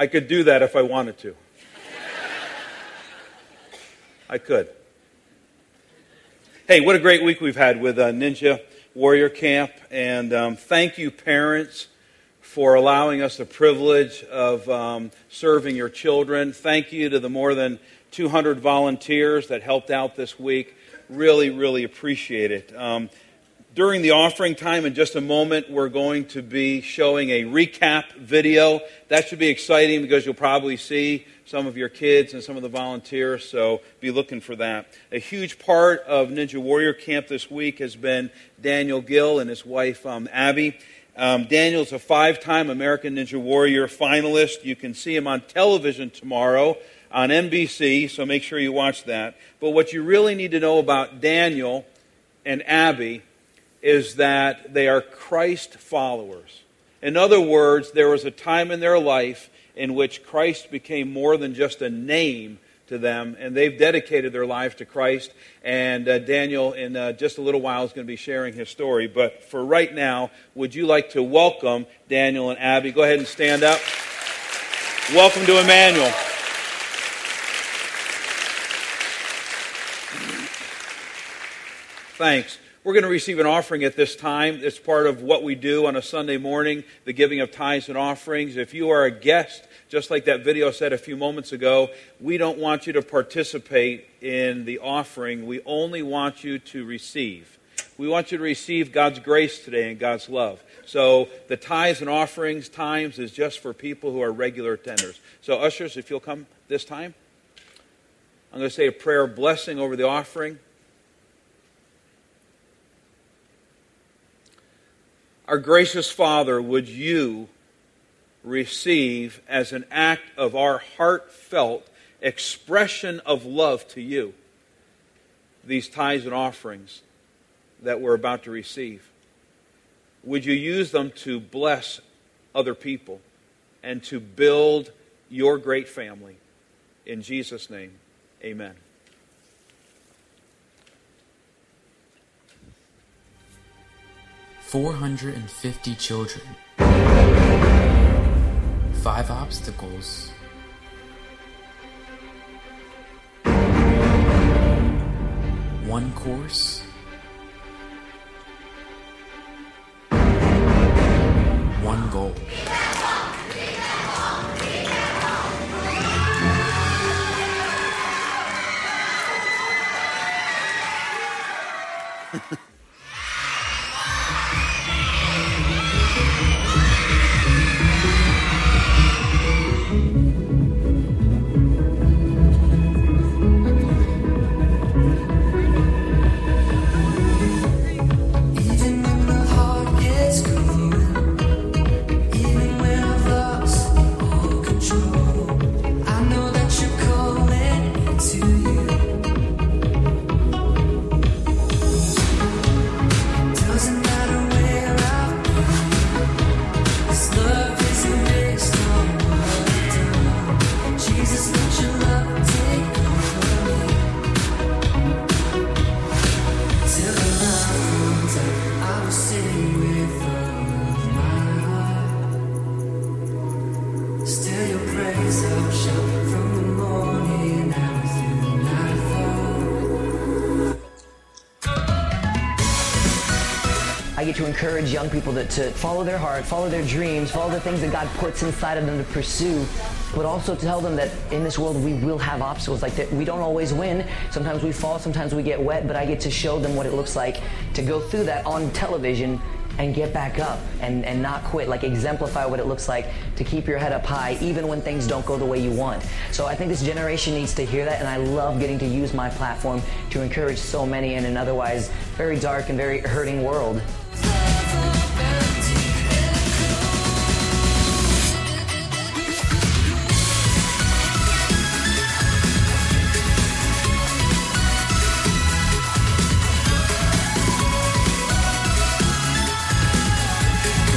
I could do that if I wanted to. I could. Hey, what a great week we've had with uh, Ninja Warrior Camp. And um, thank you, parents, for allowing us the privilege of um, serving your children. Thank you to the more than 200 volunteers that helped out this week. Really, really appreciate it. Um, during the offering time, in just a moment, we're going to be showing a recap video. That should be exciting because you'll probably see some of your kids and some of the volunteers, so be looking for that. A huge part of Ninja Warrior Camp this week has been Daniel Gil and his wife, um, Abby. Um, Daniel's a five time American Ninja Warrior finalist. You can see him on television tomorrow on NBC, so make sure you watch that. But what you really need to know about Daniel and Abby is that they are Christ followers. In other words, there was a time in their life in which Christ became more than just a name to them, and they've dedicated their lives to Christ. And uh, Daniel, in uh, just a little while, is going to be sharing his story. But for right now, would you like to welcome Daniel and Abby? Go ahead and stand up. Welcome to Emmanuel. Thanks. We're going to receive an offering at this time. It's part of what we do on a Sunday morning, the giving of tithes and offerings. If you are a guest, just like that video said a few moments ago, we don't want you to participate in the offering. We only want you to receive. We want you to receive God's grace today and God's love. So the tithes and offerings times is just for people who are regular attenders. So, ushers, if you'll come this time, I'm going to say a prayer blessing over the offering. Our gracious Father, would you receive as an act of our heartfelt expression of love to you these tithes and offerings that we're about to receive? Would you use them to bless other people and to build your great family? In Jesus' name, amen. 450 children, 5 obstacles, one course, one goal. encourage young people to, to follow their heart, follow their dreams, follow the things that God puts inside of them to pursue but also tell them that in this world we will have obstacles like that we don't always win. Sometimes we fall sometimes we get wet but i get to show them what it looks like to go through that on television and get back up and, and not quit like exemplify what it looks like to keep your head up high even when things don't go the way you want. So i think this generation needs to hear that and i love getting to use my platform to encourage so many in an otherwise very dark and very hurting world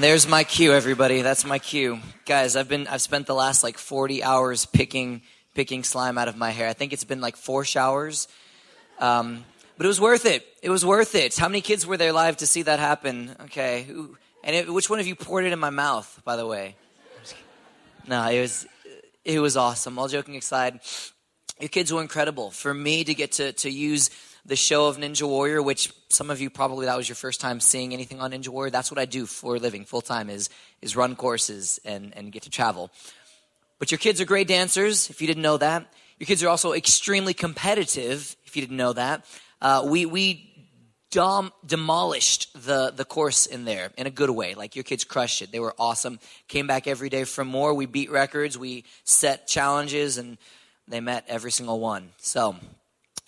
There's my cue, everybody. That's my cue. Guys, I've been I've spent the last like 40 hours picking picking slime out of my hair. I think it's been like four showers. Um, but it was worth it. It was worth it. How many kids were there live to see that happen? Okay. And it, which one of you poured it in my mouth, by the way? No, it was it was awesome. All joking aside, your kids were incredible. For me to get to to use the show of Ninja Warrior, which some of you probably that was your first time seeing anything on Ninja Warrior. That's what I do for a living, full time, is is run courses and and get to travel. But your kids are great dancers. If you didn't know that, your kids are also extremely competitive. If you didn't know that, uh, we we dom- demolished the the course in there in a good way. Like your kids crushed it. They were awesome. Came back every day for more. We beat records. We set challenges, and they met every single one. So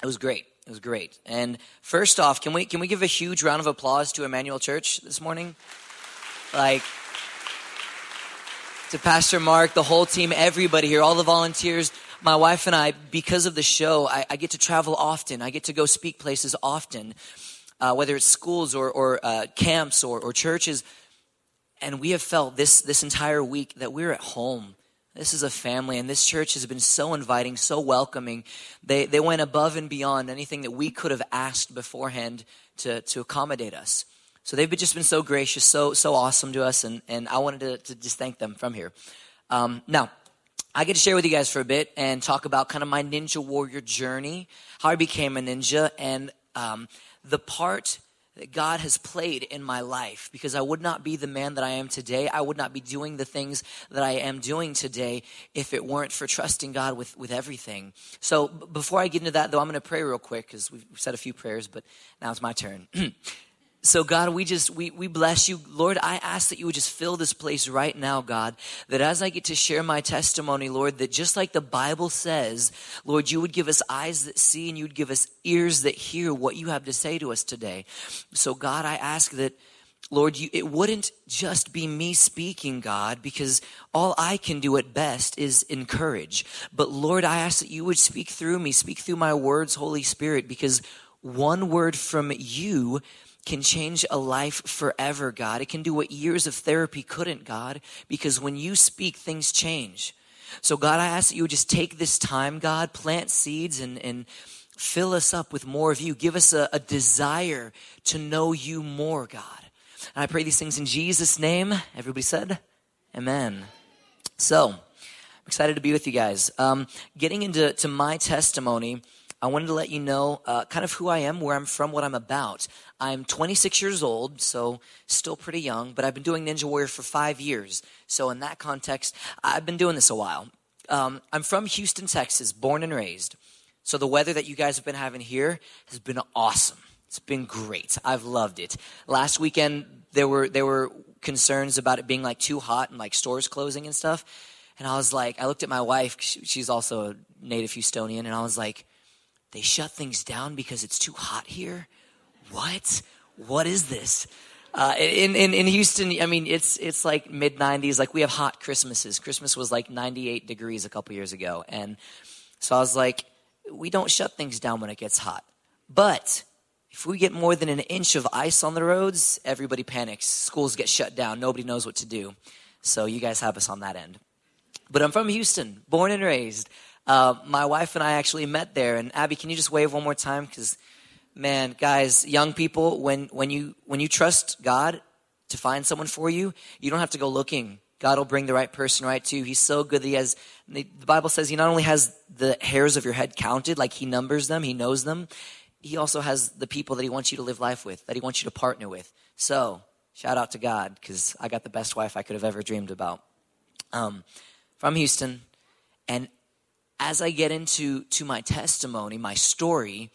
it was great. It was great. And first off, can we can we give a huge round of applause to Emmanuel Church this morning? Like to Pastor Mark, the whole team, everybody here, all the volunteers. My wife and I, because of the show, I, I get to travel often. I get to go speak places often, uh, whether it's schools or, or uh, camps or, or churches. And we have felt this this entire week that we're at home this is a family, and this church has been so inviting, so welcoming. They, they went above and beyond anything that we could have asked beforehand to, to accommodate us. So they've just been so gracious, so, so awesome to us, and, and I wanted to, to just thank them from here. Um, now, I get to share with you guys for a bit and talk about kind of my ninja warrior journey, how I became a ninja, and um, the part that God has played in my life because I would not be the man that I am today. I would not be doing the things that I am doing today if it weren't for trusting God with, with everything. So before I get into that, though, I'm going to pray real quick because we've said a few prayers, but now it's my turn. So, God, we just, we, we bless you. Lord, I ask that you would just fill this place right now, God, that as I get to share my testimony, Lord, that just like the Bible says, Lord, you would give us eyes that see and you'd give us ears that hear what you have to say to us today. So, God, I ask that, Lord, you, it wouldn't just be me speaking, God, because all I can do at best is encourage. But Lord, I ask that you would speak through me, speak through my words, Holy Spirit, because one word from you can change a life forever, God. It can do what years of therapy couldn't, God, because when you speak, things change. So, God, I ask that you would just take this time, God, plant seeds and, and fill us up with more of you. Give us a, a desire to know you more, God. And I pray these things in Jesus' name. Everybody said, Amen. So, I'm excited to be with you guys. Um, getting into to my testimony, I wanted to let you know uh, kind of who I am, where I'm from, what I'm about. I'm 26 years old, so still pretty young, but I've been doing Ninja Warrior for five years. So, in that context, I've been doing this a while. Um, I'm from Houston, Texas, born and raised. So, the weather that you guys have been having here has been awesome. It's been great. I've loved it. Last weekend, there were, there were concerns about it being like too hot and like stores closing and stuff. And I was like, I looked at my wife, she's also a native Houstonian, and I was like, they shut things down because it's too hot here? What? What is this? Uh, in, in, in Houston, I mean, it's, it's like mid 90s. Like, we have hot Christmases. Christmas was like 98 degrees a couple years ago. And so I was like, we don't shut things down when it gets hot. But if we get more than an inch of ice on the roads, everybody panics. Schools get shut down. Nobody knows what to do. So you guys have us on that end. But I'm from Houston, born and raised. Uh, my wife and I actually met there. And Abby, can you just wave one more time? Because, man, guys, young people, when, when, you, when you trust God to find someone for you, you don't have to go looking. God will bring the right person right to you. He's so good that He has, the Bible says He not only has the hairs of your head counted, like He numbers them, He knows them, He also has the people that He wants you to live life with, that He wants you to partner with. So, shout out to God, because I got the best wife I could have ever dreamed about. Um, from Houston, and as I get into to my testimony, my story,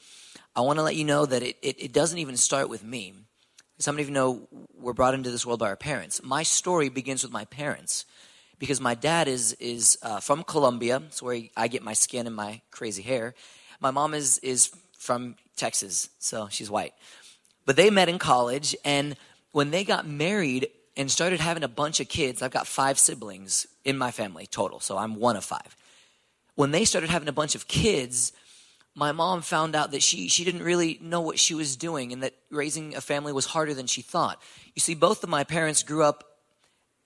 I want to let you know that it, it, it doesn't even start with me. Some of you know we're brought into this world by our parents. My story begins with my parents because my dad is, is uh, from Colombia. It's where I get my skin and my crazy hair. My mom is, is from Texas, so she's white. But they met in college, and when they got married and started having a bunch of kids, I've got five siblings in my family total, so I'm one of five when they started having a bunch of kids, my mom found out that she, she didn't really know what she was doing and that raising a family was harder than she thought. You see, both of my parents grew up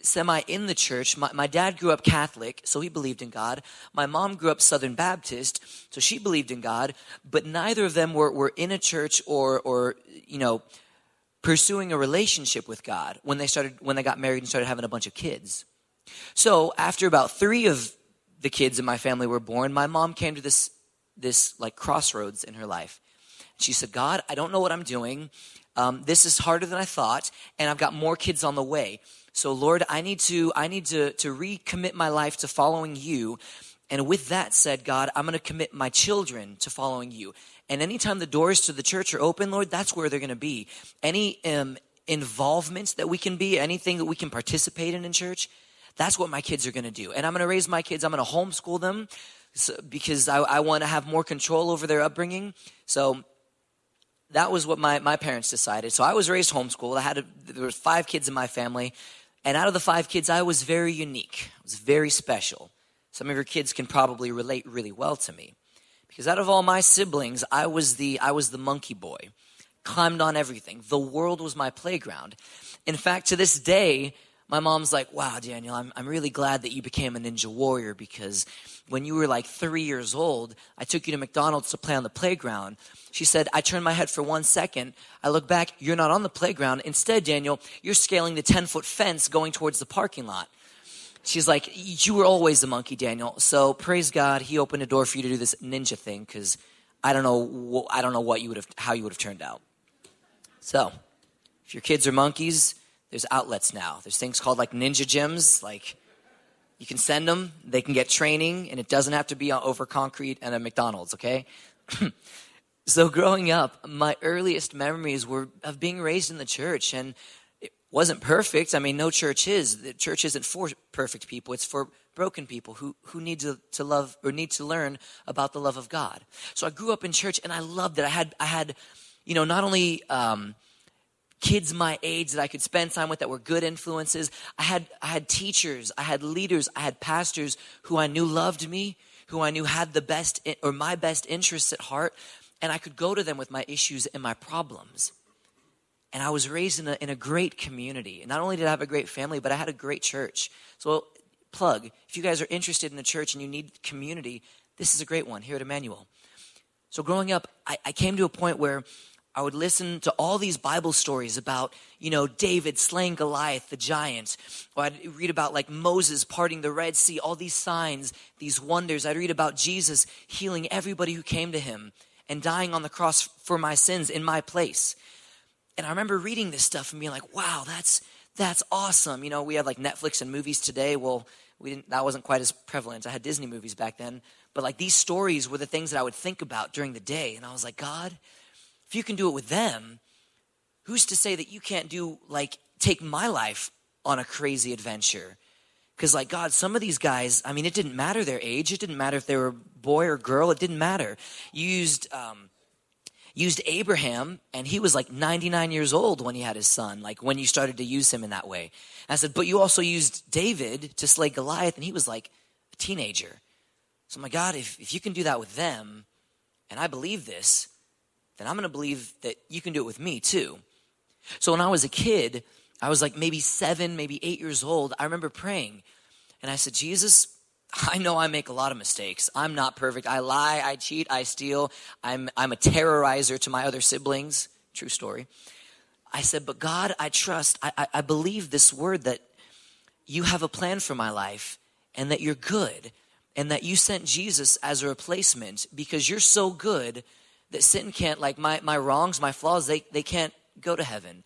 semi in the church. My, my dad grew up Catholic, so he believed in God. My mom grew up Southern Baptist, so she believed in God, but neither of them were, were in a church or, or, you know, pursuing a relationship with God when they started, when they got married and started having a bunch of kids. So after about three of the kids in my family were born, my mom came to this, this like crossroads in her life. She said, God, I don't know what I'm doing. Um, this is harder than I thought, and I've got more kids on the way. So Lord, I need to, I need to, to recommit my life to following you. And with that said, God, I'm going to commit my children to following you. And anytime the doors to the church are open, Lord, that's where they're going to be. Any um, involvement that we can be, anything that we can participate in in church, that's what my kids are going to do. And I'm going to raise my kids, I'm going to homeschool them so, because I, I want to have more control over their upbringing. So that was what my, my parents decided. So I was raised homeschooled. I had a, there was five kids in my family. And out of the five kids, I was very unique. I was very special. Some of your kids can probably relate really well to me. Because out of all my siblings, I was the, I was the monkey boy. Climbed on everything. The world was my playground. In fact, to this day, my mom's like, wow, Daniel, I'm, I'm really glad that you became a ninja warrior because when you were like three years old, I took you to McDonald's to play on the playground. She said, I turned my head for one second. I look back, you're not on the playground. Instead, Daniel, you're scaling the 10 foot fence going towards the parking lot. She's like, you were always the monkey, Daniel. So praise God, he opened a door for you to do this ninja thing because I don't know, I don't know what you would have, how you would have turned out. So, if your kids are monkeys, there's outlets now. There's things called like ninja gyms. Like you can send them, they can get training, and it doesn't have to be over concrete and a McDonald's. Okay. so growing up, my earliest memories were of being raised in the church, and it wasn't perfect. I mean, no church is. The church isn't for perfect people. It's for broken people who, who need to, to love or need to learn about the love of God. So I grew up in church and I loved it. I had, I had, you know, not only, um, kids my age that I could spend time with that were good influences. I had, I had teachers, I had leaders, I had pastors who I knew loved me, who I knew had the best or my best interests at heart. And I could go to them with my issues and my problems. And I was raised in a, in a great community. Not only did I have a great family, but I had a great church. So, plug, if you guys are interested in the church and you need community, this is a great one here at Emmanuel. So, growing up, I, I came to a point where I would listen to all these Bible stories about, you know, David slaying Goliath, the giant. Or I'd read about like Moses parting the Red Sea, all these signs, these wonders. I'd read about Jesus healing everybody who came to him and dying on the cross for my sins in my place. And I remember reading this stuff and being like, wow, that's, that's awesome. You know, we have like Netflix and movies today. Well, we didn't, that wasn't quite as prevalent. I had Disney movies back then. But like these stories were the things that I would think about during the day. And I was like, God, if you can do it with them, who's to say that you can't do, like, take my life on a crazy adventure? Because, like, God, some of these guys, I mean, it didn't matter their age. It didn't matter if they were boy or girl. It didn't matter. You used, um, used Abraham, and he was like 99 years old when he had his son, like when you started to use him in that way. And I said, but you also used David to slay Goliath, and he was like a teenager. So, my God, if, if you can do that with them, and I believe this, then I'm going to believe that you can do it with me too. So when I was a kid, I was like maybe seven, maybe eight years old. I remember praying and I said, Jesus, I know I make a lot of mistakes. I'm not perfect. I lie, I cheat, I steal. I'm, I'm a terrorizer to my other siblings. True story. I said, but God, I trust, I, I, I believe this word that you have a plan for my life and that you're good and that you sent Jesus as a replacement because you're so good that sin can't, like my, my wrongs, my flaws, they, they can't go to heaven.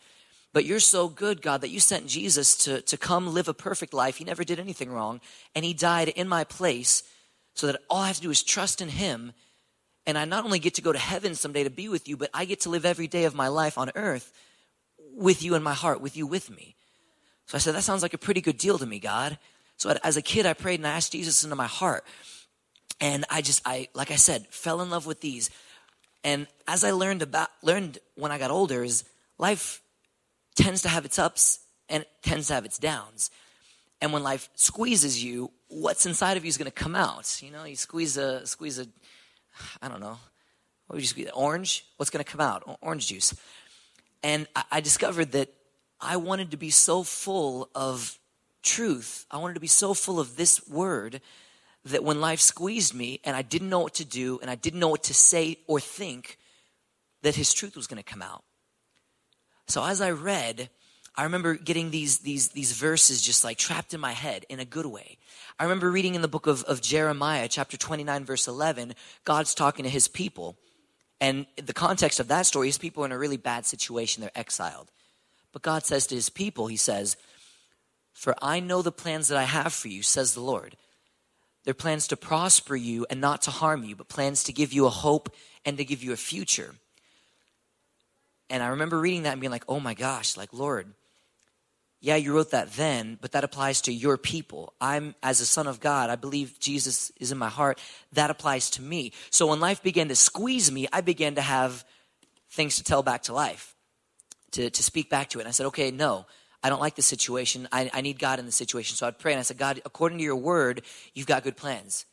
But you're so good, God, that you sent Jesus to, to come live a perfect life. He never did anything wrong. And he died in my place so that all I have to do is trust in him. And I not only get to go to heaven someday to be with you, but I get to live every day of my life on earth with you in my heart, with you with me. So I said, that sounds like a pretty good deal to me, God. So as a kid, I prayed and I asked Jesus into my heart. And I just, I, like I said, fell in love with these. And as I learned about, learned when I got older is life tends to have its ups and it tends to have its downs. And when life squeezes you, what's inside of you is going to come out. You know, you squeeze a, squeeze a, I don't know, What would you squeeze? Orange? What's going to come out? Orange juice. And I, I discovered that I wanted to be so full of truth. I wanted to be so full of this word that when life squeezed me and I didn't know what to do and I didn't know what to say or think, that his truth was going to come out. So as I read, I remember getting these, these, these verses just like trapped in my head in a good way. I remember reading in the book of, of Jeremiah, chapter 29, verse 11, God's talking to his people. And the context of that story, his people are in a really bad situation. They're exiled. But God says to his people, He says, For I know the plans that I have for you, says the Lord. They're plans to prosper you and not to harm you, but plans to give you a hope and to give you a future. And I remember reading that and being like, oh my gosh, like, Lord, yeah, you wrote that then, but that applies to your people. I'm, as a son of God, I believe Jesus is in my heart. That applies to me. So when life began to squeeze me, I began to have things to tell back to life, to, to speak back to it. And I said, okay, no, I don't like the situation. I, I need God in the situation. So I'd pray and I said, God, according to your word, you've got good plans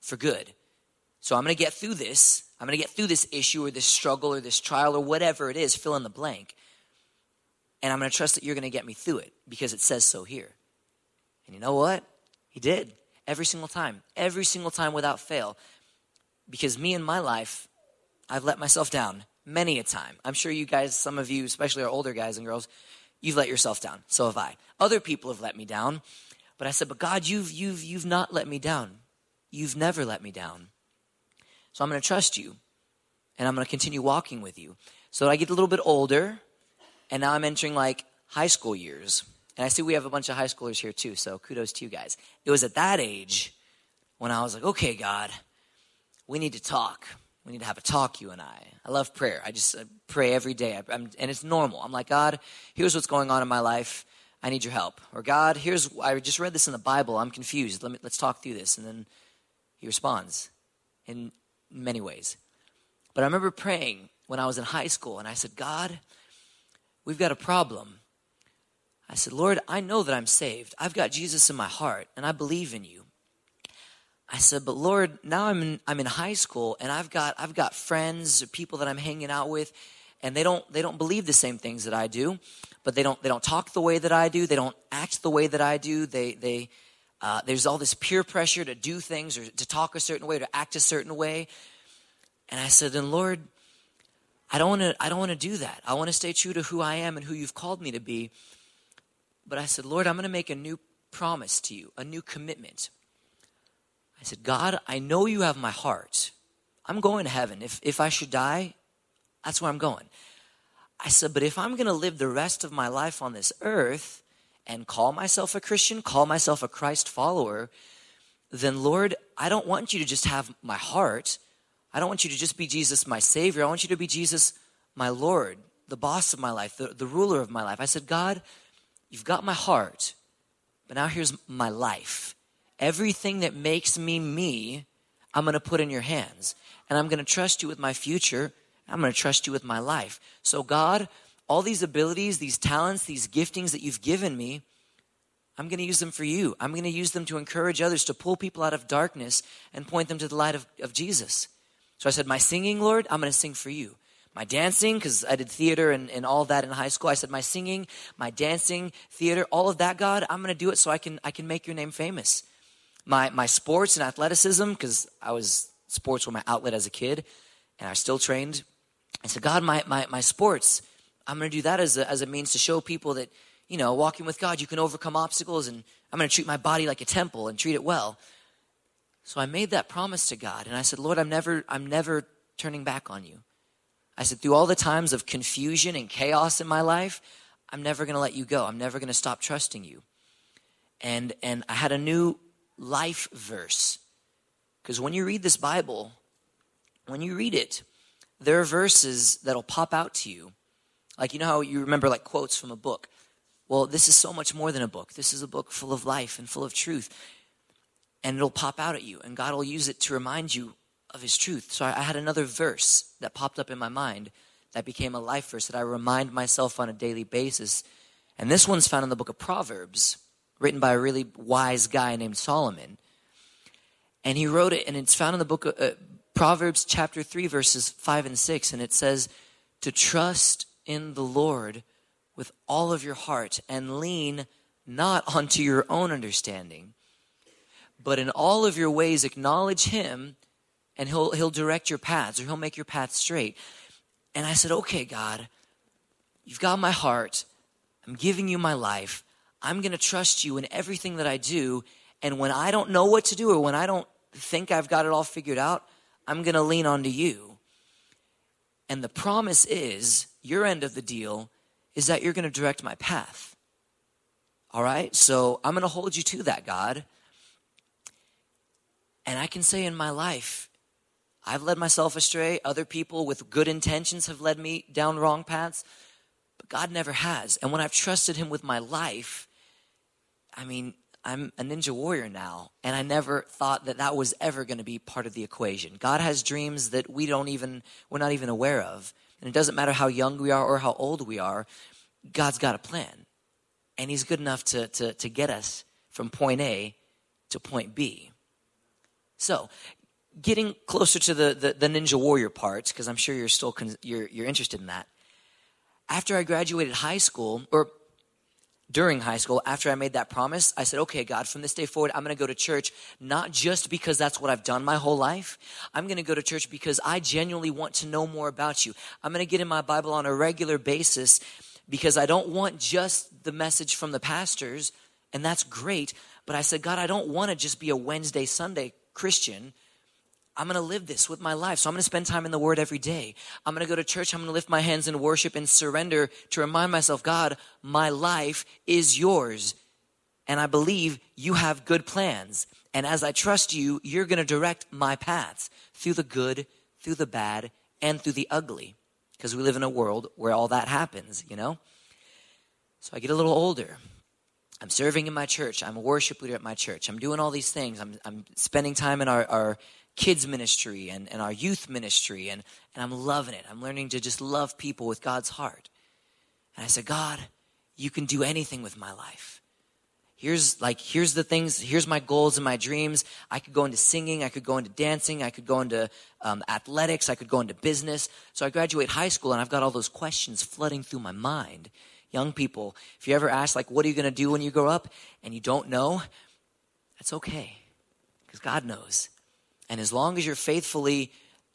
for good. So I'm going to get through this. I'm going to get through this issue or this struggle or this trial or whatever it is, fill in the blank. And I'm going to trust that you're going to get me through it because it says so here. And you know what? He did. Every single time. Every single time without fail. Because me in my life, I've let myself down many a time. I'm sure you guys, some of you, especially our older guys and girls, you've let yourself down. So have I. Other people have let me down. But I said, but God, you've, you've, you've not let me down. You've never let me down. So I'm going to trust you and I'm going to continue walking with you. So I get a little bit older and now I'm entering like high school years. And I see we have a bunch of high schoolers here too, so kudos to you guys. It was at that age when I was like, okay, God, we need to talk. We need to have a talk, you and I. I love prayer. I just pray every day, I'm, and it's normal. I'm like, God, here's what's going on in my life. I need your help. Or God, here's I just read this in the Bible. I'm confused. Let me let's talk through this. And then He responds in many ways. But I remember praying when I was in high school, and I said, God, we've got a problem. I said, Lord, I know that I'm saved. I've got Jesus in my heart, and I believe in you. I said, but Lord, now I'm in, I'm in high school and I've got, I've got friends, people that I'm hanging out with, and they don't, they don't believe the same things that I do, but they don't, they don't talk the way that I do. They don't act the way that I do. They, they, uh, there's all this peer pressure to do things or to talk a certain way, or to act a certain way. And I said, then Lord, I don't want to, I don't want to do that. I want to stay true to who I am and who you've called me to be. But I said, Lord, I'm going to make a new promise to you, a new commitment. Said, God, I know you have my heart. I'm going to heaven. If, if I should die, that's where I'm going. I said, but if I'm going to live the rest of my life on this earth and call myself a Christian, call myself a Christ follower, then Lord, I don't want you to just have my heart. I don't want you to just be Jesus, my Savior. I want you to be Jesus, my Lord, the boss of my life, the, the ruler of my life. I said, God, you've got my heart, but now here's my life. Everything that makes me me, I'm going to put in your hands. And I'm going to trust you with my future. I'm going to trust you with my life. So, God, all these abilities, these talents, these giftings that you've given me, I'm going to use them for you. I'm going to use them to encourage others, to pull people out of darkness and point them to the light of, of Jesus. So I said, My singing, Lord, I'm going to sing for you. My dancing, because I did theater and, and all that in high school. I said, My singing, my dancing, theater, all of that, God, I'm going to do it so I can, I can make your name famous my, my sports and athleticism, because I was, sports were my outlet as a kid, and I still trained. And so, God, my, my, my sports, I'm going to do that as a, as a means to show people that, you know, walking with God, you can overcome obstacles, and I'm going to treat my body like a temple and treat it well. So I made that promise to God, and I said, Lord, I'm never, I'm never turning back on you. I said, through all the times of confusion and chaos in my life, I'm never going to let you go. I'm never going to stop trusting you. And, and I had a new life verse. Because when you read this Bible, when you read it, there are verses that'll pop out to you. Like, you know how you remember like quotes from a book? Well, this is so much more than a book. This is a book full of life and full of truth. And it'll pop out at you, and God will use it to remind you of His truth. So I had another verse that popped up in my mind that became a life verse that I remind myself on a daily basis. And this one's found in the book of Proverbs written by a really wise guy named Solomon. And he wrote it, and it's found in the book of uh, Proverbs chapter 3, verses 5 and 6, and it says, To trust in the Lord with all of your heart and lean not onto your own understanding, but in all of your ways acknowledge Him, and He'll, he'll direct your paths or He'll make your path straight. And I said, Okay, God, you've got my heart. I'm giving you my life. I'm going to trust you in everything that I do. And when I don't know what to do or when I don't think I've got it all figured out, I'm going to lean onto you. And the promise is, your end of the deal is that you're going to direct my path. All right? So I'm going to hold you to that, God. And I can say in my life, I've led myself astray. Other people with good intentions have led me down wrong paths. But God never has. And when I've trusted Him with my life, I mean, I'm a ninja warrior now, and I never thought that that was ever going to be part of the equation. God has dreams that we don't even, we're not even aware of. And it doesn't matter how young we are or how old we are, God's got a plan. And He's good enough to, to, to get us from point A to point B. So, getting closer to the, the, the ninja warrior parts, because I'm sure you're still con- you're, you're interested in that. After I graduated high school, or during high school, after I made that promise, I said, okay, God, from this day forward, I'm going to go to church, not just because that's what I've done my whole life. I'm going to go to church because I genuinely want to know more about you. I'm going to get in my Bible on a regular basis because I don't want just the message from the pastors, and that's great. But I said, God, I don't want to just be a Wednesday, Sunday Christian. I'm going to live this with my life. So I'm going to spend time in the Word every day. I'm going to go to church. I'm going to lift my hands in worship and surrender to remind myself, God, my life is yours. And I believe you have good plans. And as I trust you, you're going to direct my paths through the good, through the bad, and through the ugly. Because we live in a world where all that happens, you know? So I get a little older. I'm serving in my church. I'm a worship leader at my church. I'm doing all these things. I'm, I'm spending time in our, our kids ministry and, and our youth ministry and, and i'm loving it. I'm learning to just love people with god's heart. And i said god you can do anything with my life. Here's like here's the things here's my goals and my dreams. I could go into singing i could go into dancing i could go into um, athletics i could go into business. So i graduate high school and i've got all those questions flooding through my mind. Young people if you ever ask like what are you going to do when you grow up? and you don't know that's okay because god knows and as long as you're faithfully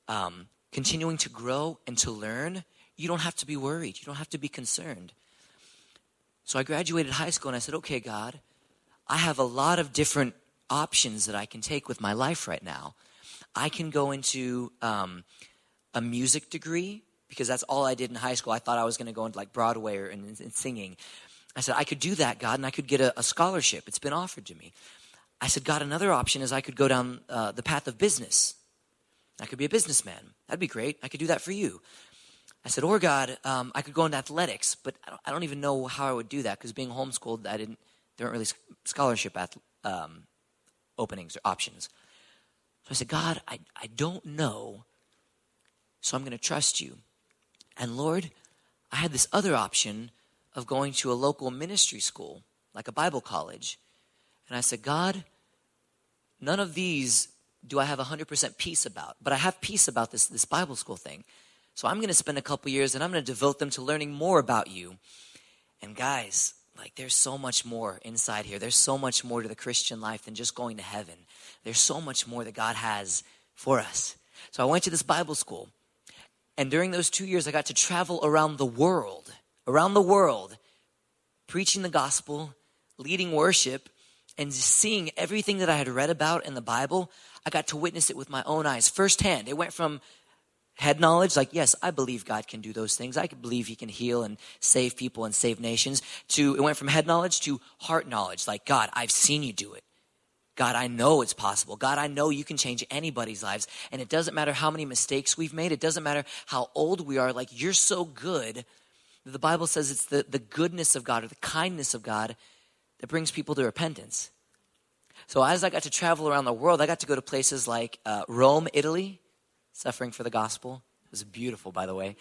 um, continuing to grow and to learn, you don't have to be worried. You don't have to be concerned. So I graduated high school and I said, okay, God, I have a lot of different options that I can take with my life right now. I can go into um, a music degree because that's all I did in high school. I thought I was going to go into like Broadway or in, in, singing. I said, I could do that, God, and I could get a, a scholarship. It's been offered to me. I said, God, another option is I could go down uh, the path of business. I could be a businessman. That'd be great. I could do that for you. I said, or God, um, I could go into athletics, but I don't, I don't, even know how I would do that because being homeschooled, I didn't. There weren't really scholarship um, openings or options. So I said, God, I, I don't know, so I'm going to trust you. And Lord, I had this other option of going to a local ministry school, like a Bible college. And I said, God, none of these do I have 100% peace about, but I have peace about this, this Bible school thing. So I'm going to spend a couple years and I'm going to devote them to learning more about you. And guys, like there's so much more inside here. There's so much more to the Christian life than just going to heaven. There's so much more that God has for us. So I went to this Bible school. And during those two years, I got to travel around the world, around the world, preaching the gospel, leading worship, and seeing everything that I had read about in the Bible, I got to witness it with my own eyes firsthand. It went from head knowledge, like, yes, I believe God can do those things. I believe He can heal and save people and save nations, to it went from head knowledge to heart knowledge, like, God, I've seen you do it. God, I know it's possible. God, I know you can change anybody's lives. And it doesn't matter how many mistakes we've made, it doesn't matter how old we are, like, you're so good. The Bible says it's the, the goodness of God or the kindness of God that brings people to repentance. So as I got to travel around the world, I got to go to places like uh, Rome, Italy, suffering for the gospel. It was beautiful, by the way.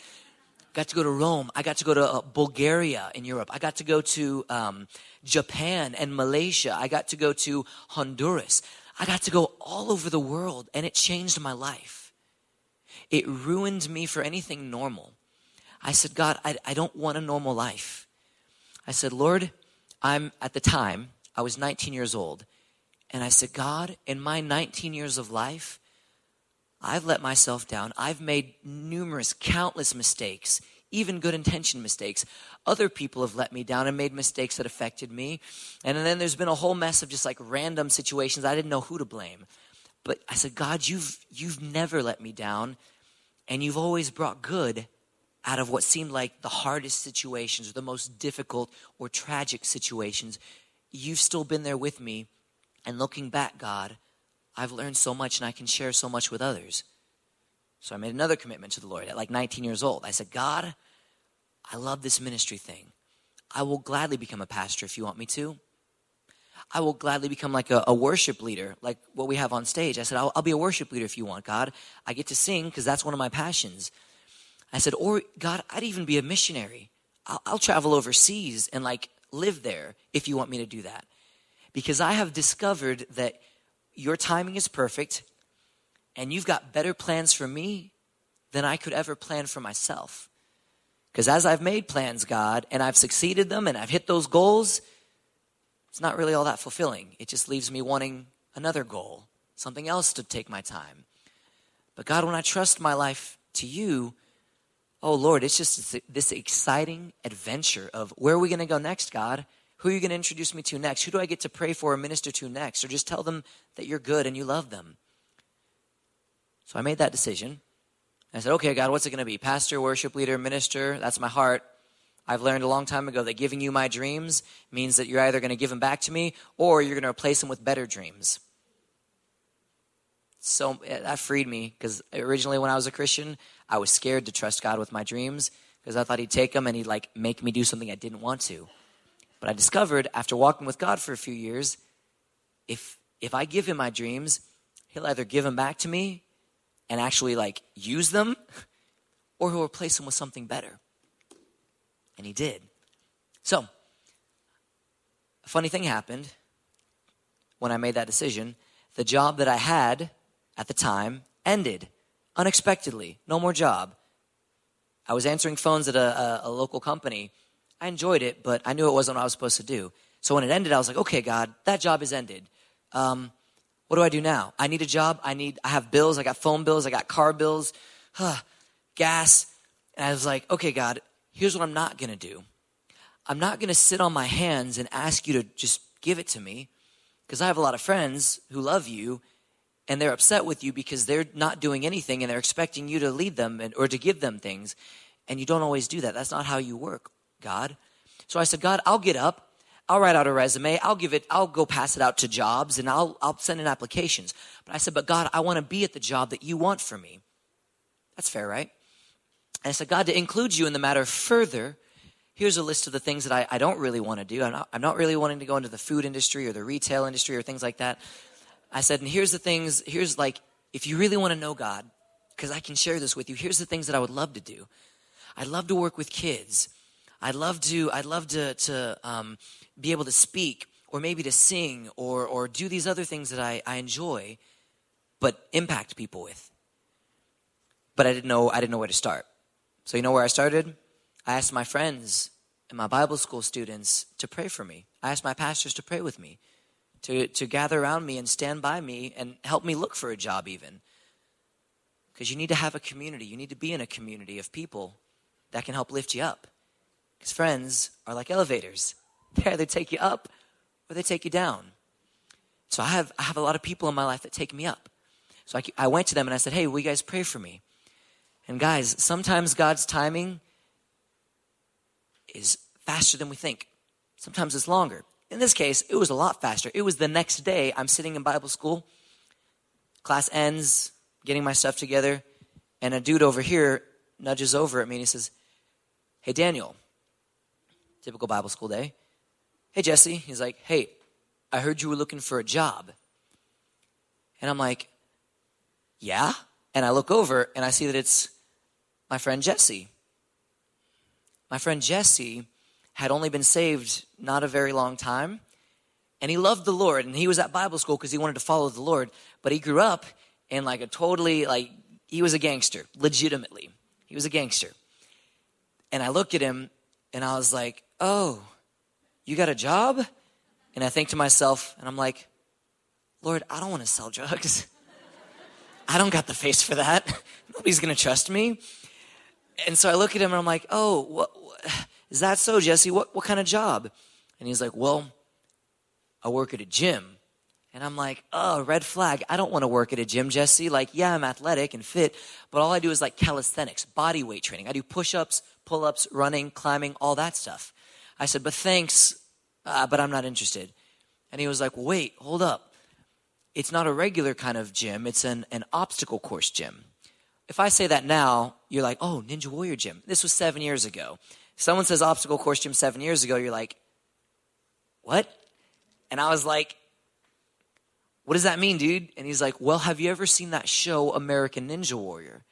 Got to go to Rome. I got to go to uh, Bulgaria in Europe. I got to go to um, Japan and Malaysia. I got to go to Honduras. I got to go all over the world, and it changed my life. It ruined me for anything normal. I said, God, I, I don't want a normal life. I said, Lord, I'm at the time, I was 19 years old. And I said, God, in my 19 years of life, I've let myself down. I've made numerous, countless mistakes, even good intention mistakes. Other people have let me down and made mistakes that affected me. And then there's been a whole mess of just like random situations. I didn't know who to blame. But I said, God, you've, you've never let me down. And you've always brought good out of what seemed like the hardest situations or the most difficult or tragic situations. You've still been there with me. And looking back, God, I've learned so much and I can share so much with others. So I made another commitment to the Lord at like 19 years old. I said, God, I love this ministry thing. I will gladly become a pastor if you want me to. I will gladly become like a, a worship leader, like what we have on stage. I said, I'll, I'll be a worship leader if you want, God. I get to sing because that's one of my passions. I said, or God, I'd even be a missionary. I'll, I'll travel overseas and like live there if you want me to do that. Because I have discovered that your timing is perfect and you've got better plans for me than I could ever plan for myself. Because as I've made plans, God, and I've succeeded them and I've hit those goals, it's not really all that fulfilling. It just leaves me wanting another goal, something else to take my time. But God, when I trust my life to you, oh Lord, it's just this exciting adventure of where are we going to go next, God? Who are you going to introduce me to next? Who do I get to pray for or minister to next? Or just tell them that you're good and you love them. So I made that decision. I said, okay, God, what's it going to be? Pastor, worship leader, minister? That's my heart. I've learned a long time ago that giving you my dreams means that you're either going to give them back to me or you're going to replace them with better dreams. So eh, that freed me because originally when I was a Christian, I was scared to trust God with my dreams because I thought He'd take them and He'd like make me do something I didn't want to. But I discovered after walking with God for a few years, if if I give Him my dreams, He'll either give them back to me and actually like use them, or He'll replace them with something better. And he did. So, a funny thing happened when I made that decision. The job that I had at the time ended unexpectedly. No more job. I was answering phones at a, a, a, local company. I enjoyed it, but I knew it wasn't what I was supposed to do. So when it ended, I was like, okay, God, that job is ended. Um, what do I do now? I need a job. I need, I have bills. I got phone bills. I got car bills, huh, gas. And I was like, okay, God, here's what I'm not going to do I'm not going to sit on my hands and ask you to just give it to me because I have a lot of friends who love you and they're upset with you because they're not doing anything and they're expecting you to lead them and, or to give them things. And you don't always do that. That's not how you work, God. So I said, God, I'll get up. I'll write out a resume. I'll give it, I'll go pass it out to jobs and I'll, I'll send in applications. But I said, but God, I want to be at the job that you want for me. That's fair, right? And I said, God, to include you in the matter further, here's a list of the things that I, I don't really want to do. I'm not, I'm not really wanting to go into the food industry or the retail industry or things like that. I said, and here's the things, here's like, if you really want to know God, because I can share this with you, here's the things that I would love to do. I'd love to work with kids. I'd love to, I'd love to, to um, be able to speak or maybe to sing or, or do these other things that I, I enjoy, but impact people with. But I didn't know, I didn't know where to start. So, you know where I started? I asked my friends and my Bible school students to pray for me. I asked my pastors to pray with me, to, to gather around me and stand by me and help me look for a job, even. Because you need to have a community. You need to be in a community of people that can help lift you up. Because friends are like elevators, they either take you up or they take you down. So I have, I have a lot of people in my life that take me up. So I, I went to them and I said, Hey, will you guys pray for me? And guys, sometimes God's timing is faster than we think. Sometimes it's longer. In this case, it was a lot faster. It was the next day. I'm sitting in Bible school. Class ends, getting my stuff together, and a dude over here nudges over at me and he says, Hey, Daniel. Typical Bible school day. Hey, Jesse. He's like, Hey, I heard you were looking for a job. And I'm like, Yeah? And I look over and I see that it's my friend Jesse. My friend Jesse had only been saved not a very long time, and he loved the Lord, and he was at Bible school because he wanted to follow the Lord, but he grew up in like a totally like he was a gangster, legitimately. He was a gangster. And I looked at him and I was like, oh, you got a job? And I think to myself, and I'm like, Lord, I don't want to sell drugs. I don't got the face for that. Nobody's going to trust me. And so I look at him and I'm like, oh, what, what, is that so, Jesse? What, what kind of job? And he's like, well, I work at a gym. And I'm like, oh, red flag. I don't want to work at a gym, Jesse. Like, yeah, I'm athletic and fit, but all I do is like calisthenics, body weight training. I do push ups, pull ups, running, climbing, all that stuff. I said, but thanks, uh, but I'm not interested. And he was like, wait, hold up. It's not a regular kind of gym, it's an, an obstacle course gym. If I say that now, you're like, oh, Ninja Warrior Gym. This was seven years ago. Someone says obstacle course gym seven years ago, you're like, what? And I was like, what does that mean, dude? And he's like, well, have you ever seen that show, American Ninja Warrior?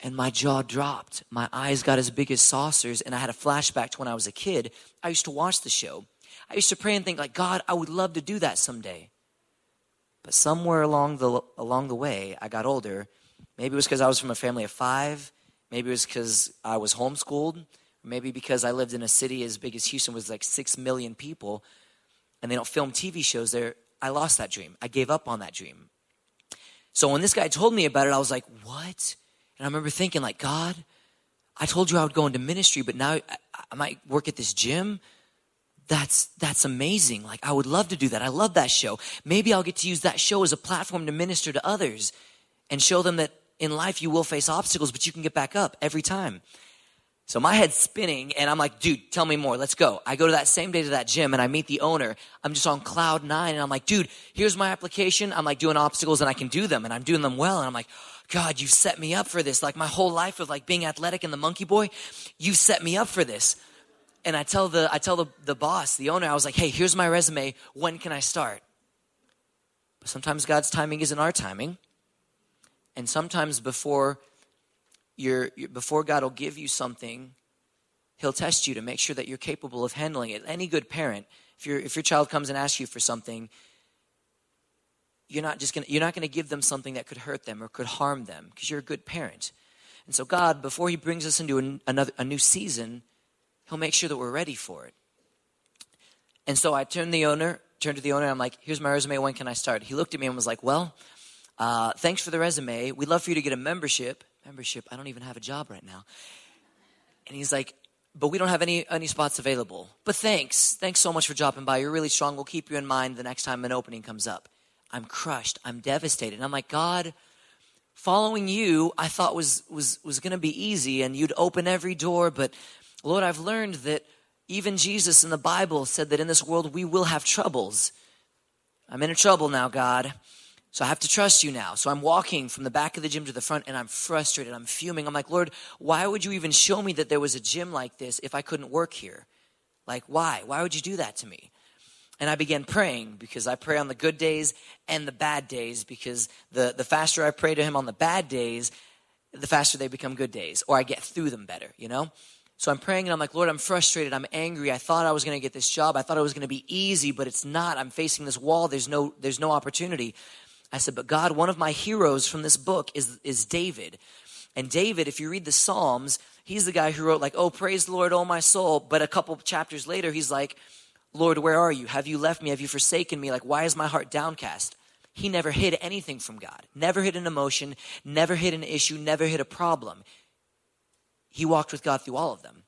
And my jaw dropped. My eyes got as big as saucers, and I had a flashback to when I was a kid. I used to watch the show. I used to pray and think, like, God, I would love to do that someday. But somewhere along the along the way, I got older. Maybe it was because I was from a family of five. Maybe it was because I was homeschooled. Maybe because I lived in a city as big as Houston with like six million people, and they don't film TV shows there. I lost that dream. I gave up on that dream. So when this guy told me about it, I was like, "What?" And I remember thinking, like, God, I told you I would go into ministry, but now I, I might work at this gym that's that's amazing like i would love to do that i love that show maybe i'll get to use that show as a platform to minister to others and show them that in life you will face obstacles but you can get back up every time so my head's spinning and i'm like dude tell me more. Let's go. I go to that same day to that gym and i meet the owner. I'm just on cloud nine and i'm like dude here's my application. I'm like doing obstacles and i can do them and i'm doing them well. And i'm like god you've set me up for this. Like my whole life of like being athletic and the monkey boy you've set me up for this. And I tell the I tell the, the boss, the owner, I was like, hey, here's my resume. When can I start? But sometimes God's timing isn't our timing. And sometimes before you're, before God will give you something, He'll test you to make sure that you're capable of handling it. Any good parent, if your if your child comes and asks you for something, you're not just gonna you're not gonna give them something that could hurt them or could harm them because you're a good parent. And so God, before He brings us into an, another a new season, He'll make sure that we're ready for it. And so I turned the owner, turned to the owner, I'm like, here's my resume, when can I start? He looked at me and was like, well, uh, thanks for the resume. We'd love for you to get a membership. Membership, I don't even have a job right now. And he's like, but we don't have any any spots available. But thanks. Thanks so much for dropping by. You're really strong. We'll keep you in mind the next time an opening comes up. I'm crushed. I'm devastated. I'm like, God, following you, I thought was was was gonna be easy and you'd open every door, but Lord, I've learned that even Jesus in the Bible said that in this world we will have troubles. I'm in a trouble now, God. So I have to trust you now. So I'm walking from the back of the gym to the front and I'm frustrated. I'm fuming. I'm like, Lord, why would you even show me that there was a gym like this if I couldn't work here? Like, why? Why would you do that to me? And I began praying because I pray on the good days and the bad days because the, the faster I pray to Him on the bad days, the faster they become good days or I get through them better, you know? So I'm praying and I'm like, Lord, I'm frustrated. I'm angry. I thought I was going to get this job. I thought it was going to be easy, but it's not. I'm facing this wall. There's no, there's no opportunity. I said, but God, one of my heroes from this book is, is David. And David, if you read the Psalms, he's the guy who wrote like, oh, praise the Lord, oh my soul. But a couple chapters later, he's like, Lord, where are you? Have you left me? Have you forsaken me? Like, why is my heart downcast? He never hid anything from God, never hid an emotion, never hid an issue, never hid a problem he walked with God through all of them.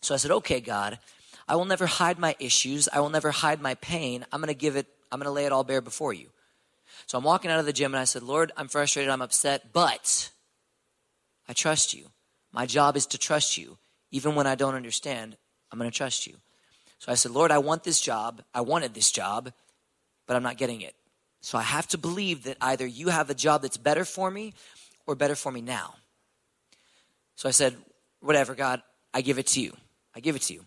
So I said, okay, God, I will never hide my issues. I will never hide my pain. I'm going to give it, I'm going to lay it all bare before you. So I'm walking out of the gym and I said, Lord, I'm frustrated, I'm upset, but I trust you. My job is to trust you. Even when I don't understand, I'm going to trust you. So I said, Lord, I want this job. I wanted this job, but I'm not getting it. So I have to believe that either you have a job that's better for me or better for me now. So I said, whatever, God, I give it to you. I give it to you.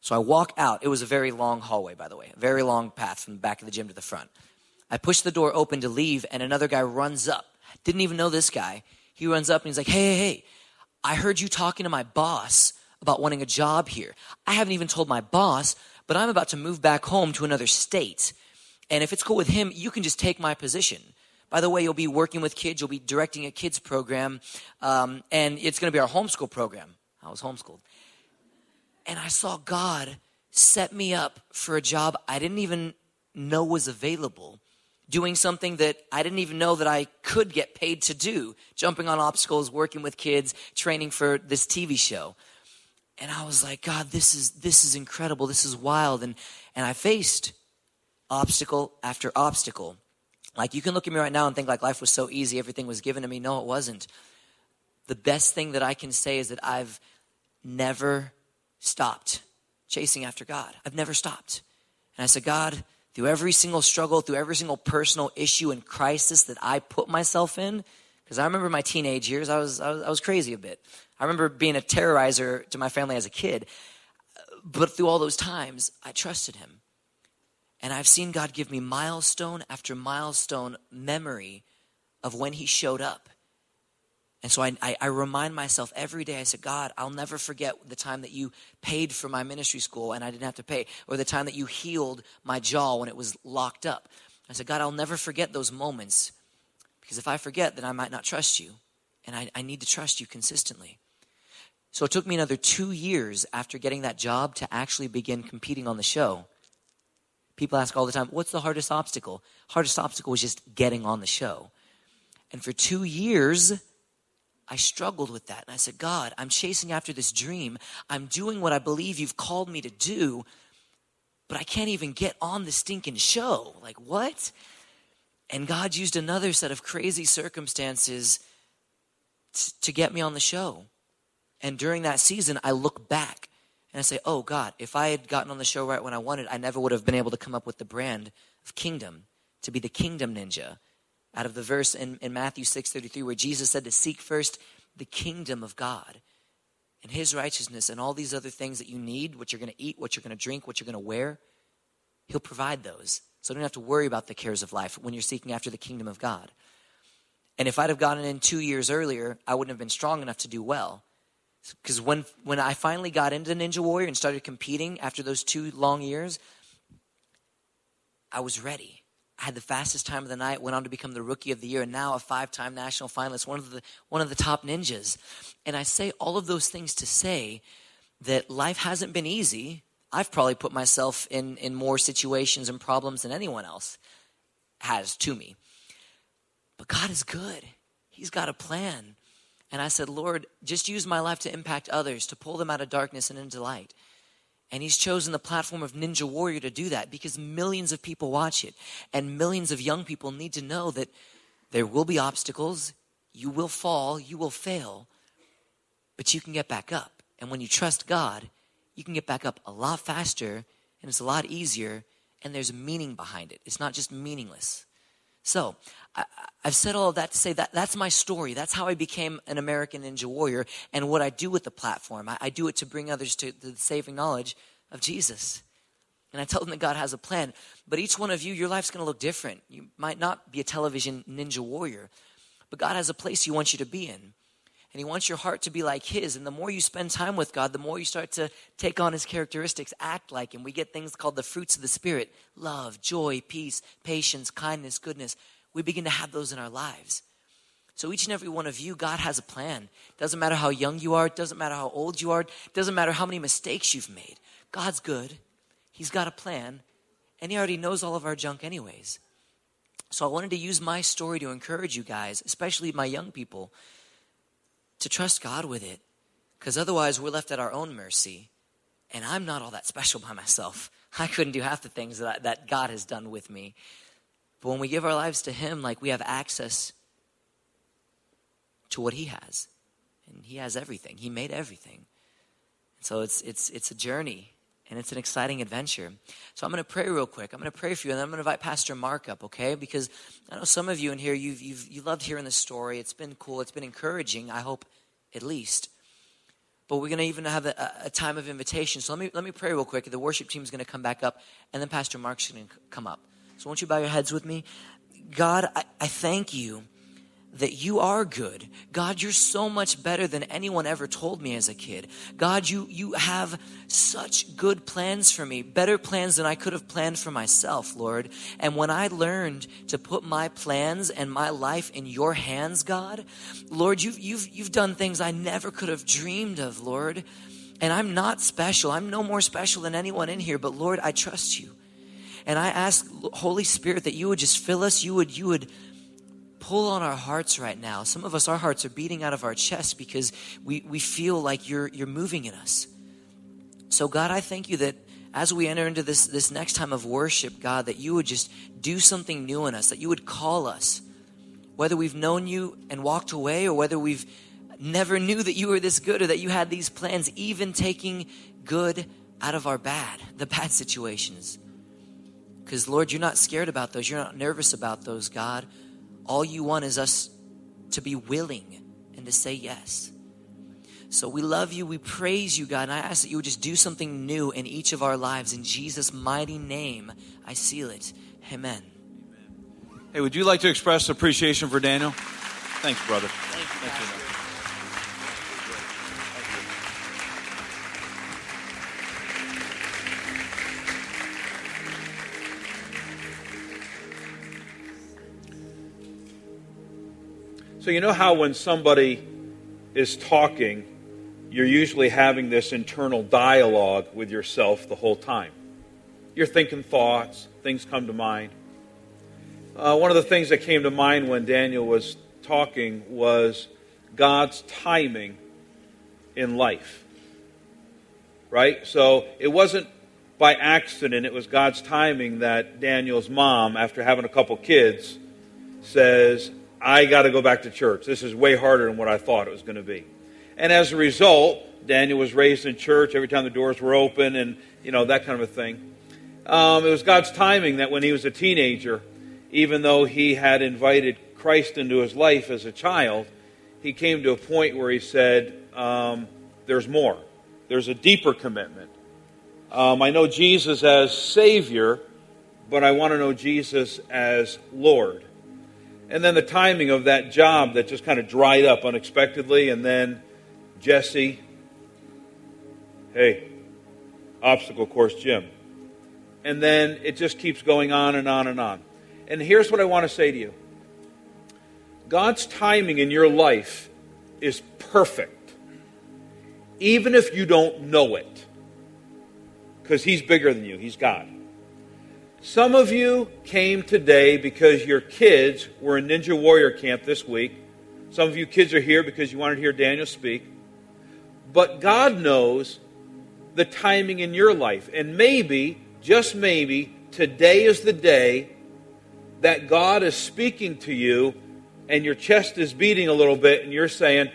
So I walk out. It was a very long hallway, by the way, a very long path from the back of the gym to the front. I push the door open to leave, and another guy runs up. Didn't even know this guy. He runs up and he's like, hey, hey, hey, I heard you talking to my boss about wanting a job here. I haven't even told my boss, but I'm about to move back home to another state. And if it's cool with him, you can just take my position. By the way, you'll be working with kids, you'll be directing a kids program, um, and it's going to be our homeschool program. I was homeschooled. And I saw God set me up for a job I didn't even know was available, doing something that I didn't even know that I could get paid to do, jumping on obstacles, working with kids, training for this TV show. And I was like, God, this is this is incredible. This is wild. And and I faced obstacle after obstacle. Like you can look at me right now and think like life was so easy, everything was given to me. No, it wasn't. The best thing that I can say is that I've never stopped chasing after God. I've never stopped. And I said, God, through every single struggle, through every single personal issue and crisis that I put myself in, because I remember my teenage years, I was, I was, I was crazy a bit. I remember being a terrorizer to my family as a kid. But through all those times, I trusted him. And I've seen God give me milestone after milestone memory of when he showed up. And so I, I, I, remind myself every day, I said, God, I'll never forget the time that you paid for my ministry school and I didn't have to pay, or the time that you healed my jaw when it was locked up. I said, God, I'll never forget those moments because if I forget, then I might not trust you. And I, I need to trust you consistently. So it took me another two years after getting that job to actually begin competing on the show. People ask all the time, what's the hardest obstacle? Hardest obstacle was just getting on the show. And for two years, I struggled with that. And I said, God, I'm chasing after this dream. I'm doing what I believe you've called me to do, but I can't even get on the stinking show. Like, what? And God used another set of crazy circumstances t- to get me on the show. And during that season, I look back and I say, oh, God, if I had gotten on the show right when I wanted, I never would have been able to come up with the brand of kingdom, to be the kingdom ninja out of the verse in, in Matthew 6.33 where Jesus said to seek first the kingdom of God and his righteousness and all these other things that you need, what you're going to eat, what you're going to drink, what you're going to wear, he'll provide those. So don't have to worry about the cares of life when you're seeking after the kingdom of God. And if I'd have gotten in two years earlier, I wouldn't have been strong enough to do well. Because when, when I finally got into the Ninja Warrior and started competing after those two long years, I was ready. I had the fastest time of the night, went on to become the rookie of the year, and now a five-time national finalist, one of the one of the top ninjas. And I say all of those things to say that life hasn't been easy. I've probably put myself in in more situations and problems than anyone else has to me. But God is good. He's got a plan. And I said, Lord, just use my life to impact others, to pull them out of darkness and into light. And he's chosen the platform of Ninja Warrior to do that because millions of people watch it. And millions of young people need to know that there will be obstacles. You will fall. You will fail. But you can get back up. And when you trust God, you can get back up a lot faster and it's a lot easier. And there's meaning behind it. It's not just meaningless. So, I, have said all of that to say that that's my story. That's how I became an American Ninja Warrior and what I do with the platform. I, I do it to bring others to, to the saving knowledge of Jesus. And I tell them that God has a plan. But each one of you, your life's going to look different. You might not be a television ninja warrior, but God has a place He wants you to be in. And He wants your heart to be like His. And the more you spend time with God, the more you start to take on His characteristics, act like Him. We get things called the fruits of the Spirit love, joy, peace, patience, kindness, goodness we begin to have those in our lives. So each and every one of you, God has a plan. Doesn't matter how young you are, it doesn't matter how old you are, doesn't matter how many mistakes you've made. God's good. He's got a plan, and He already knows all of our junk, anyways. So I wanted to use my story to encourage you guys, especially my young people, to trust God with it. Because otherwise, we're left at our own mercy. And I'm not all that special by myself. I couldn't do half the things that, I, that God has done with me. But when we give our lives to Him, like we have access to what He has. And He has everything. He made everything. So it's, it's, it's a journey and it's an exciting adventure. So I'm going to pray real quick. I'm going to pray for you, and then I'm going to invite Pastor Mark up, okay? Because I know some of you in here, you've, you've you loved hearing the story. It's been cool. It's been encouraging, I hope, at least. But we're going to even have a, a time of invitation. So let me, let me pray real quick. The worship team is going to come back up, and then Pastor Mark's going to come up. So won't you bow your heads with me? God, I, I thank you that you are good. God, you're so much better than anyone ever told me as a kid. God, you, you have such good plans for me, better plans than I could have planned for myself, Lord. And when I learned to put my plans and my life in your hands, God, Lord, you've, you've, you've done things I never could have dreamed of, Lord. And I'm not special. I'm no more special than anyone in here, but Lord, I trust you. And I ask, Holy Spirit, that you would just fill us. You would, you would, pull on our hearts right now. Some of us, our hearts are beating out of our chest because we, we feel like you're, you're moving in us. So, God, I thank you that as we enter into this, this next time of worship, God, that you would just do something new in us, that you would call us. Whether we've known you and walked away, or whether we've never knew that you were this good or that you had these plans, even taking good out of our bad, the bad situations. Because, Lord, you're not scared about those. You're not nervous about those, God. All you want is us to be willing and to say yes. So we love you. We praise you, God. And I ask that you would just do something new in each of our lives. In Jesus' mighty name, I seal it. Amen. Hey, would you like to express appreciation for Daniel? Thanks, brother. Thank you. Thank you So, you know how when somebody is talking, you're usually having this internal dialogue with yourself the whole time. You're thinking thoughts, things come to mind. Uh, one of the things that came to mind when Daniel was talking was God's timing in life. Right? So it wasn't by accident, it was God's timing that Daniel's mom, after having a couple kids, says, I got to go back to church. This is way harder than what I thought it was going to be. And as a result, Daniel was raised in church every time the doors were open and, you know, that kind of a thing. Um, it was God's timing that when he was a teenager, even though he had invited Christ into his life as a child, he came to a point where he said, um, There's more. There's a deeper commitment. Um, I know Jesus as Savior, but I want to know Jesus as Lord. And then the timing of that job that just kind of dried up unexpectedly. And then Jesse, hey, obstacle course gym. And then it just keeps going on and on and on. And here's what I want to say to you God's timing in your life is perfect, even if you don't know it, because He's bigger than you, He's God. Some of you came today because your kids were in Ninja Warrior Camp this week. Some of you kids are here because you wanted to hear Daniel speak. But God knows the timing in your life. And maybe, just maybe, today is the day that God is speaking to you and your chest is beating a little bit and you're saying,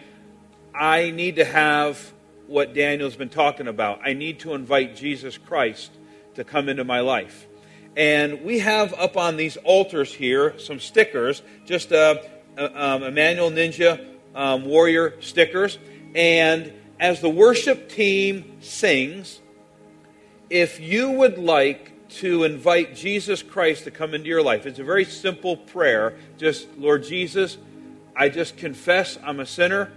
I need to have what Daniel's been talking about. I need to invite Jesus Christ to come into my life. And we have up on these altars here some stickers, just a, a um, Emmanuel Ninja um, Warrior stickers. And as the worship team sings, if you would like to invite Jesus Christ to come into your life, it's a very simple prayer. Just, Lord Jesus, I just confess I'm a sinner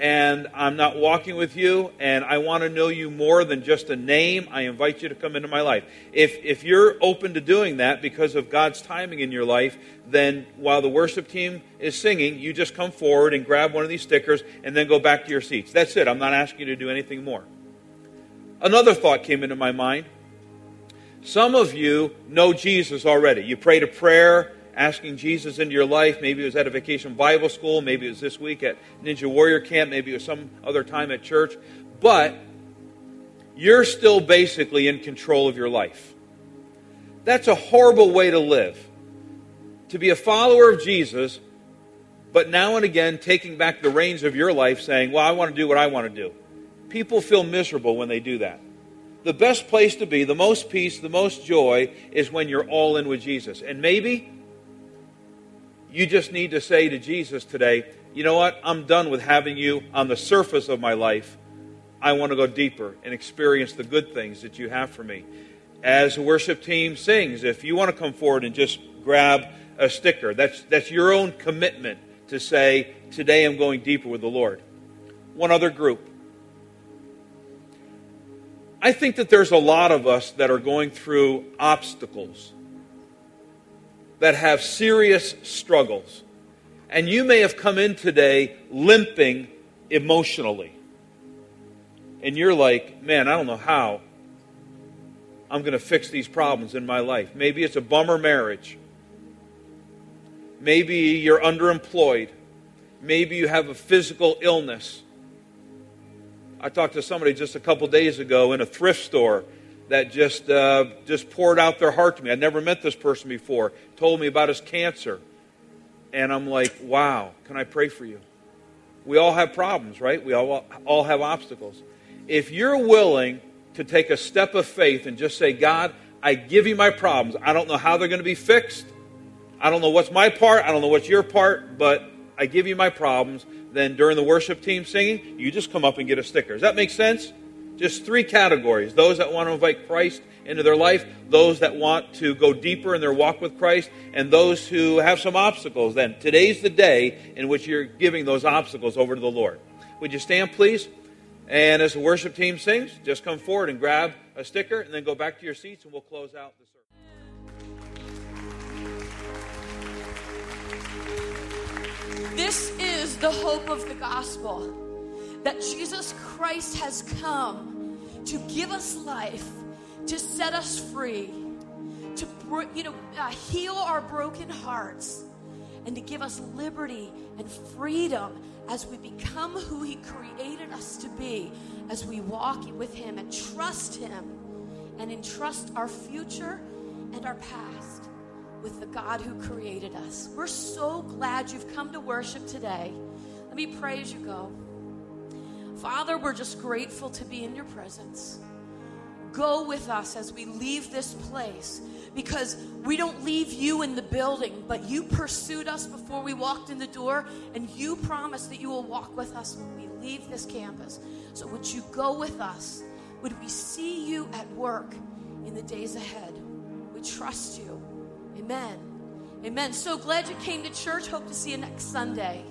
and I'm not walking with you, and I want to know you more than just a name, I invite you to come into my life. If, if you're open to doing that because of God's timing in your life, then while the worship team is singing, you just come forward and grab one of these stickers and then go back to your seats. That's it. I'm not asking you to do anything more. Another thought came into my mind. Some of you know Jesus already. You prayed a prayer asking Jesus into your life. Maybe it was at a vacation Bible school. Maybe it was this week at Ninja Warrior Camp. Maybe it was some other time at church. But you're still basically in control of your life. That's a horrible way to live. To be a follower of Jesus, but now and again taking back the reins of your life, saying, Well, I want to do what I want to do. People feel miserable when they do that. The best place to be, the most peace, the most joy, is when you're all in with Jesus. And maybe you just need to say to Jesus today, you know what? I'm done with having you on the surface of my life. I want to go deeper and experience the good things that you have for me. As the worship team sings, if you want to come forward and just grab a sticker, that's, that's your own commitment to say, Today I'm going deeper with the Lord. One other group. I think that there's a lot of us that are going through obstacles, that have serious struggles. And you may have come in today limping emotionally. And you're like, man, I don't know how I'm going to fix these problems in my life. Maybe it's a bummer marriage. Maybe you're underemployed. Maybe you have a physical illness. I talked to somebody just a couple days ago in a thrift store that just uh, just poured out their heart to me. I'd never met this person before. Told me about his cancer, and I'm like, wow. Can I pray for you? We all have problems, right? We all all have obstacles. If you're willing to take a step of faith and just say, God, I give you my problems. I don't know how they're going to be fixed. I don't know what's my part. I don't know what's your part, but I give you my problems. Then during the worship team singing, you just come up and get a sticker. Does that make sense? Just three categories those that want to invite Christ into their life, those that want to go deeper in their walk with Christ, and those who have some obstacles. Then today's the day in which you're giving those obstacles over to the Lord. Would you stand, please? And as the worship team sings, just come forward and grab a sticker and then go back to your seats and we'll close out the service. This is the hope of the gospel that Jesus Christ has come to give us life, to set us free, to you know uh, heal our broken hearts and to give us liberty and freedom as we become who He created us to be, as we walk with Him and trust Him and entrust our future and our past with the God who created us. We're so glad you've come to worship today. Let me pray as you go. Father, we're just grateful to be in your presence. Go with us as we leave this place because we don't leave you in the building, but you pursued us before we walked in the door, and you promised that you will walk with us when we leave this campus. So, would you go with us? Would we see you at work in the days ahead? We trust you. Amen. Amen. So glad you came to church. Hope to see you next Sunday.